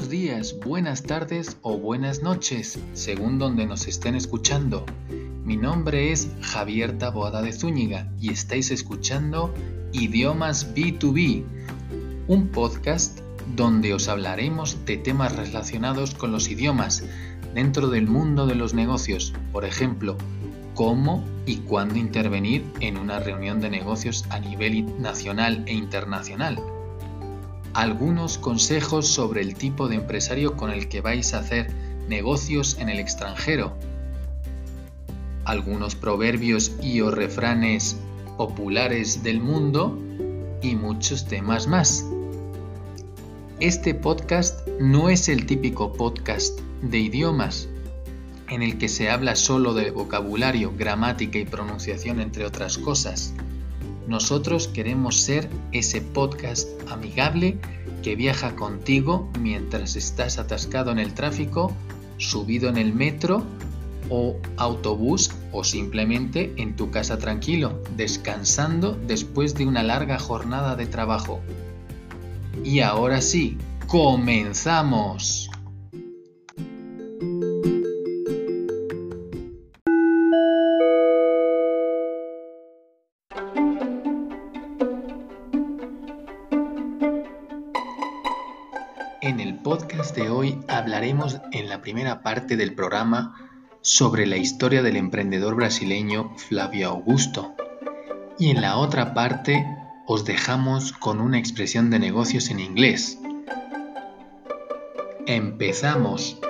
Buenos días, buenas tardes o buenas noches, según donde nos estén escuchando. Mi nombre es Javier Taboada de Zúñiga y estáis escuchando Idiomas B2B, un podcast donde os hablaremos de temas relacionados con los idiomas dentro del mundo de los negocios, por ejemplo, cómo y cuándo intervenir en una reunión de negocios a nivel nacional e internacional algunos consejos sobre el tipo de empresario con el que vais a hacer negocios en el extranjero, algunos proverbios y o refranes populares del mundo y muchos temas más. Este podcast no es el típico podcast de idiomas en el que se habla solo de vocabulario, gramática y pronunciación entre otras cosas. Nosotros queremos ser ese podcast amigable que viaja contigo mientras estás atascado en el tráfico, subido en el metro o autobús o simplemente en tu casa tranquilo, descansando después de una larga jornada de trabajo. Y ahora sí, comenzamos. Podcast de hoy hablaremos en la primera parte del programa sobre la historia del emprendedor brasileño Flavio Augusto y en la otra parte os dejamos con una expresión de negocios en inglés. Empezamos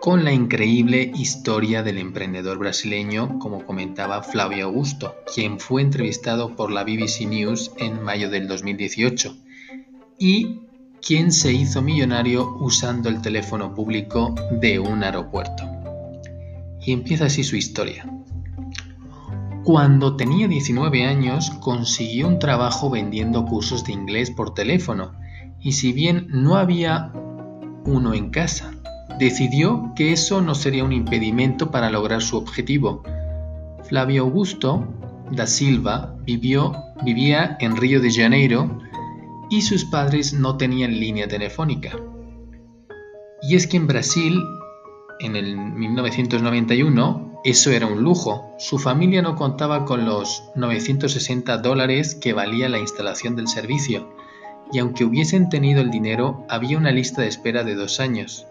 con la increíble historia del emprendedor brasileño, como comentaba Flavio Augusto, quien fue entrevistado por la BBC News en mayo del 2018 y quien se hizo millonario usando el teléfono público de un aeropuerto. Y empieza así su historia. Cuando tenía 19 años consiguió un trabajo vendiendo cursos de inglés por teléfono y si bien no había uno en casa, decidió que eso no sería un impedimento para lograr su objetivo. Flavio Augusto da Silva vivía en Río de Janeiro y sus padres no tenían línea telefónica. Y es que en Brasil, en el 1991, eso era un lujo. Su familia no contaba con los 960 dólares que valía la instalación del servicio, y aunque hubiesen tenido el dinero, había una lista de espera de dos años.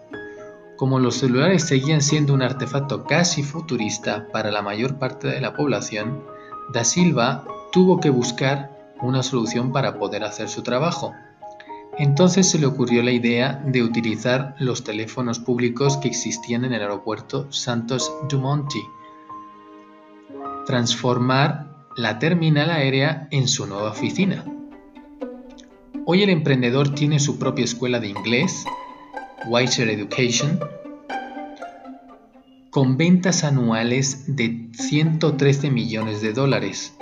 Como los celulares seguían siendo un artefacto casi futurista para la mayor parte de la población, Da Silva tuvo que buscar una solución para poder hacer su trabajo. Entonces se le ocurrió la idea de utilizar los teléfonos públicos que existían en el aeropuerto Santos Dumonte, transformar la terminal aérea en su nueva oficina. Hoy el emprendedor tiene su propia escuela de inglés, Weiser Education, con ventas anuales de 113 millones de dólares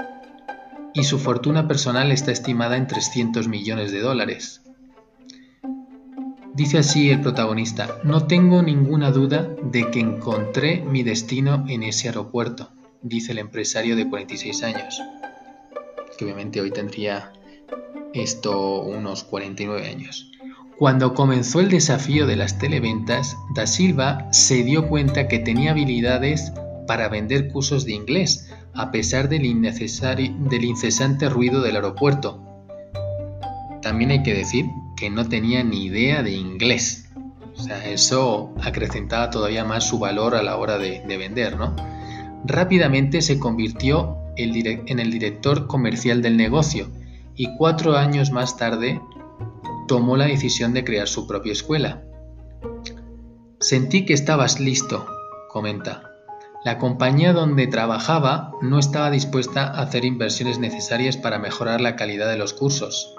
y su fortuna personal está estimada en 300 millones de dólares. Dice así el protagonista, no tengo ninguna duda de que encontré mi destino en ese aeropuerto, dice el empresario de 46 años, que obviamente hoy tendría esto unos 49 años. Cuando comenzó el desafío de las televentas, Da Silva se dio cuenta que tenía habilidades para vender cursos de inglés, a pesar del, del incesante ruido del aeropuerto. También hay que decir que no tenía ni idea de inglés. O sea, eso acrecentaba todavía más su valor a la hora de, vender, ¿no? Rápidamente se convirtió en el director comercial del negocio y cuatro años más tarde tomó la decisión de crear su propia escuela. Sentí que estabas listo, comenta. La compañía donde trabajaba no estaba dispuesta a hacer inversiones necesarias para mejorar la calidad de los cursos.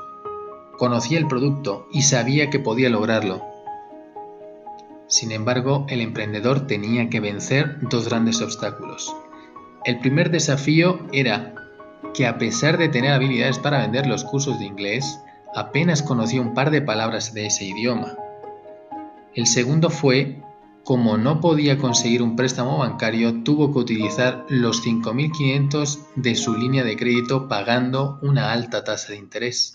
Conocía el producto y sabía que podía lograrlo. Sin embargo, el emprendedor tenía que vencer dos grandes obstáculos. El primer desafío era que a pesar de tener habilidades para vender los cursos de inglés, apenas conocía un par de palabras de ese idioma. El segundo fue como no podía conseguir un préstamo bancario, tuvo que utilizar los 5.500 de su línea de crédito pagando una alta tasa de interés.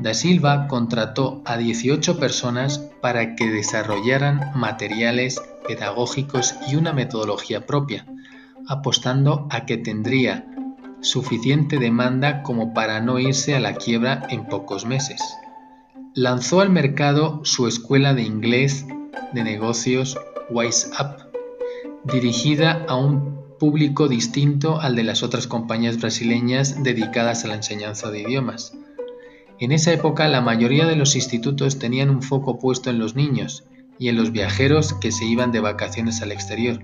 Da Silva contrató a 18 personas para que desarrollaran materiales pedagógicos y una metodología propia, apostando a que tendría suficiente demanda como para no irse a la quiebra en pocos meses. Lanzó al mercado su escuela de inglés de negocios Wise Up, dirigida a un público distinto al de las otras compañías brasileñas dedicadas a la enseñanza de idiomas. En esa época la mayoría de los institutos tenían un foco puesto en los niños y en los viajeros que se iban de vacaciones al exterior.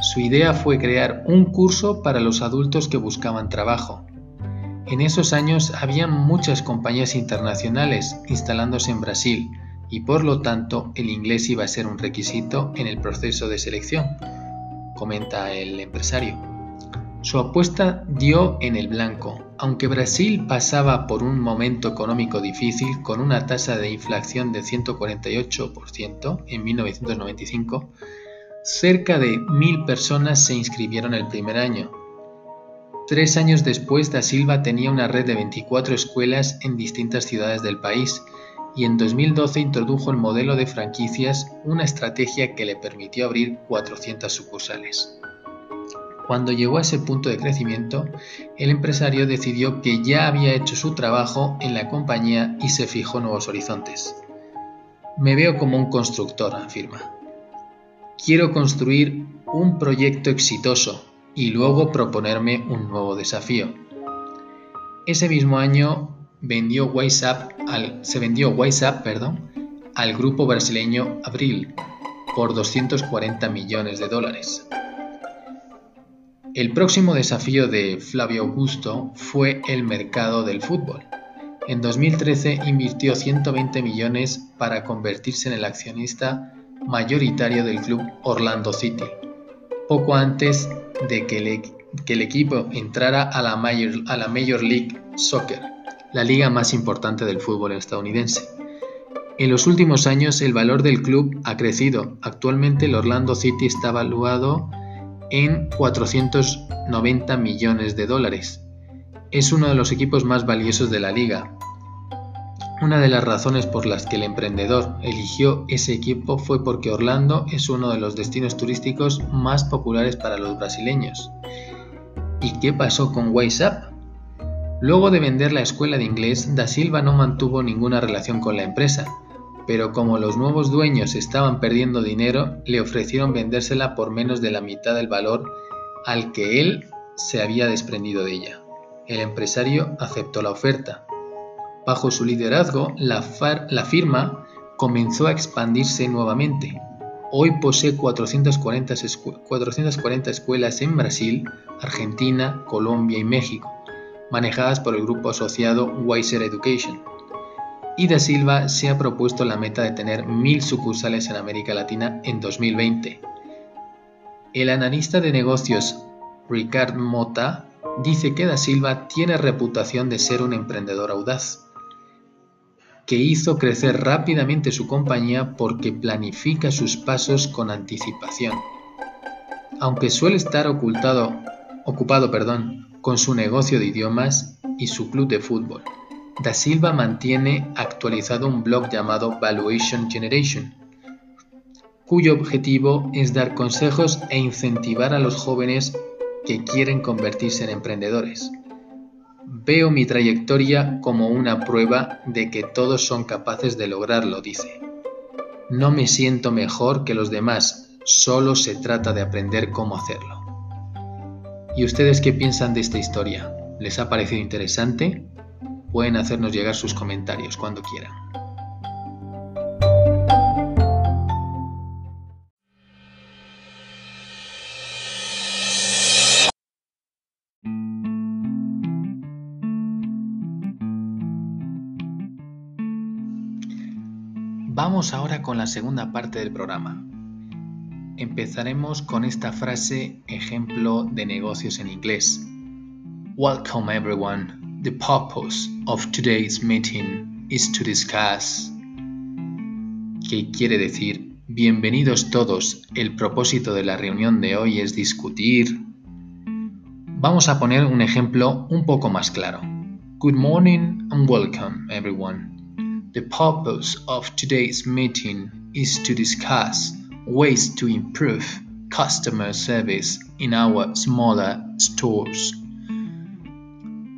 Su idea fue crear un curso para los adultos que buscaban trabajo. En esos años había muchas compañías internacionales instalándose en Brasil y por lo tanto el inglés iba a ser un requisito en el proceso de selección, comenta el empresario. Su apuesta dio en el blanco. Aunque Brasil pasaba por un momento económico difícil con una tasa de inflación de 148% en 1995, cerca de mil personas se inscribieron el primer año. Tres años después, Da Silva tenía una red de 24 escuelas en distintas ciudades del país y en 2012 introdujo el modelo de franquicias, una estrategia que le permitió abrir 400 sucursales. Cuando llegó a ese punto de crecimiento, el empresario decidió que ya había hecho su trabajo en la compañía y se fijó nuevos horizontes. Me veo como un constructor, afirma. Quiero construir un proyecto exitoso y luego proponerme un nuevo desafío. Ese mismo año vendió WhatsApp al, se vendió WhatsApp perdón, al grupo brasileño Abril por 240 millones de dólares. El próximo desafío de Flavio Augusto fue el mercado del fútbol. En 2013 invirtió 120 millones para convertirse en el accionista mayoritario del club Orlando City, poco antes de que el, equipo entrara a la, Major, a la Major League Soccer la liga más importante del fútbol estadounidense. En los últimos años el valor del club ha crecido. Actualmente el Orlando City está valuado en 490 millones de dólares. Es uno de los equipos más valiosos de la liga. Una de las razones por las que el emprendedor eligió ese equipo fue porque Orlando es uno de los destinos turísticos más populares para los brasileños. ¿Y qué pasó con WhatsApp? Luego de vender la escuela de inglés, Da Silva no mantuvo ninguna relación con la empresa, pero como los nuevos dueños estaban perdiendo dinero, le ofrecieron vendérsela por menos de la mitad del valor al que él se había desprendido de ella. El empresario aceptó la oferta. Bajo su liderazgo, la, firma comenzó a expandirse nuevamente. Hoy posee 440, 440 escuelas en Brasil, Argentina, Colombia y México manejadas por el grupo asociado Wiser Education. Y Da Silva se ha propuesto la meta de tener mil sucursales en América Latina en 2020. El analista de negocios Ricard Mota dice que Da Silva tiene reputación de ser un emprendedor audaz, que hizo crecer rápidamente su compañía porque planifica sus pasos con anticipación. Aunque suele estar ocultado, ocupado perdón, con su negocio de idiomas y su club de fútbol. Da Silva mantiene actualizado un blog llamado Valuation Generation, cuyo objetivo es dar consejos e incentivar a los jóvenes que quieren convertirse en emprendedores. Veo mi trayectoria como una prueba de que todos son capaces de lograrlo, dice. No me siento mejor que los demás, solo se trata de aprender cómo hacerlo. ¿Y ustedes qué piensan de esta historia? ¿Les ha parecido interesante? Pueden hacernos llegar sus comentarios cuando quieran. Vamos ahora con la segunda parte del programa, Empezaremos con esta frase ejemplo de negocios en inglés. Welcome everyone. The purpose of today's meeting is to discuss. ¿Qué quiere decir? Bienvenidos todos. El propósito de la reunión de hoy es discutir. Vamos a poner un ejemplo un poco más claro. Good morning and welcome, everyone. The purpose of today's meeting is to discuss ways to improve customer service in our smaller stores,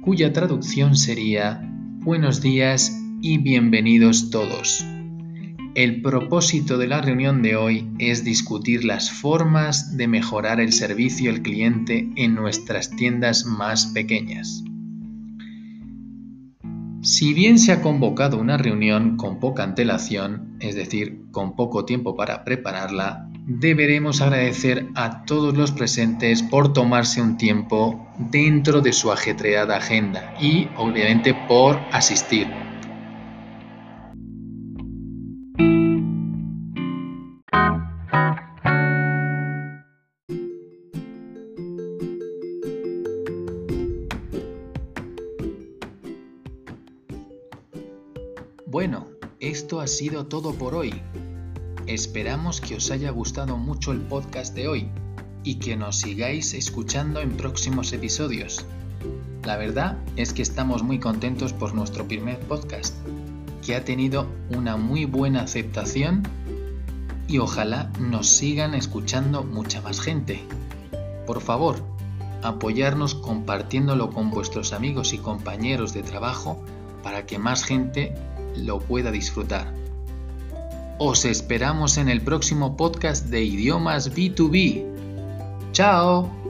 cuya traducción sería Buenos días y bienvenidos todos. El propósito de la reunión de hoy es discutir las formas de mejorar el servicio al cliente en nuestras tiendas más pequeñas. Si bien se ha convocado una reunión con poca antelación, es decir, con poco tiempo para prepararla, deberemos agradecer a todos los presentes por tomarse un tiempo dentro de su ajetreada agenda y obviamente por asistir. Esto ha sido todo por hoy. Esperamos que os haya gustado mucho el podcast de hoy y que nos sigáis escuchando en próximos episodios. La verdad es que estamos muy contentos por nuestro primer podcast, que ha tenido una muy buena aceptación y ojalá nos sigan escuchando mucha más gente. Por favor, apoyarnos compartiéndolo con vuestros amigos y compañeros de trabajo para que más gente lo pueda disfrutar. Os esperamos en el próximo podcast de idiomas B2B. ¡Chao!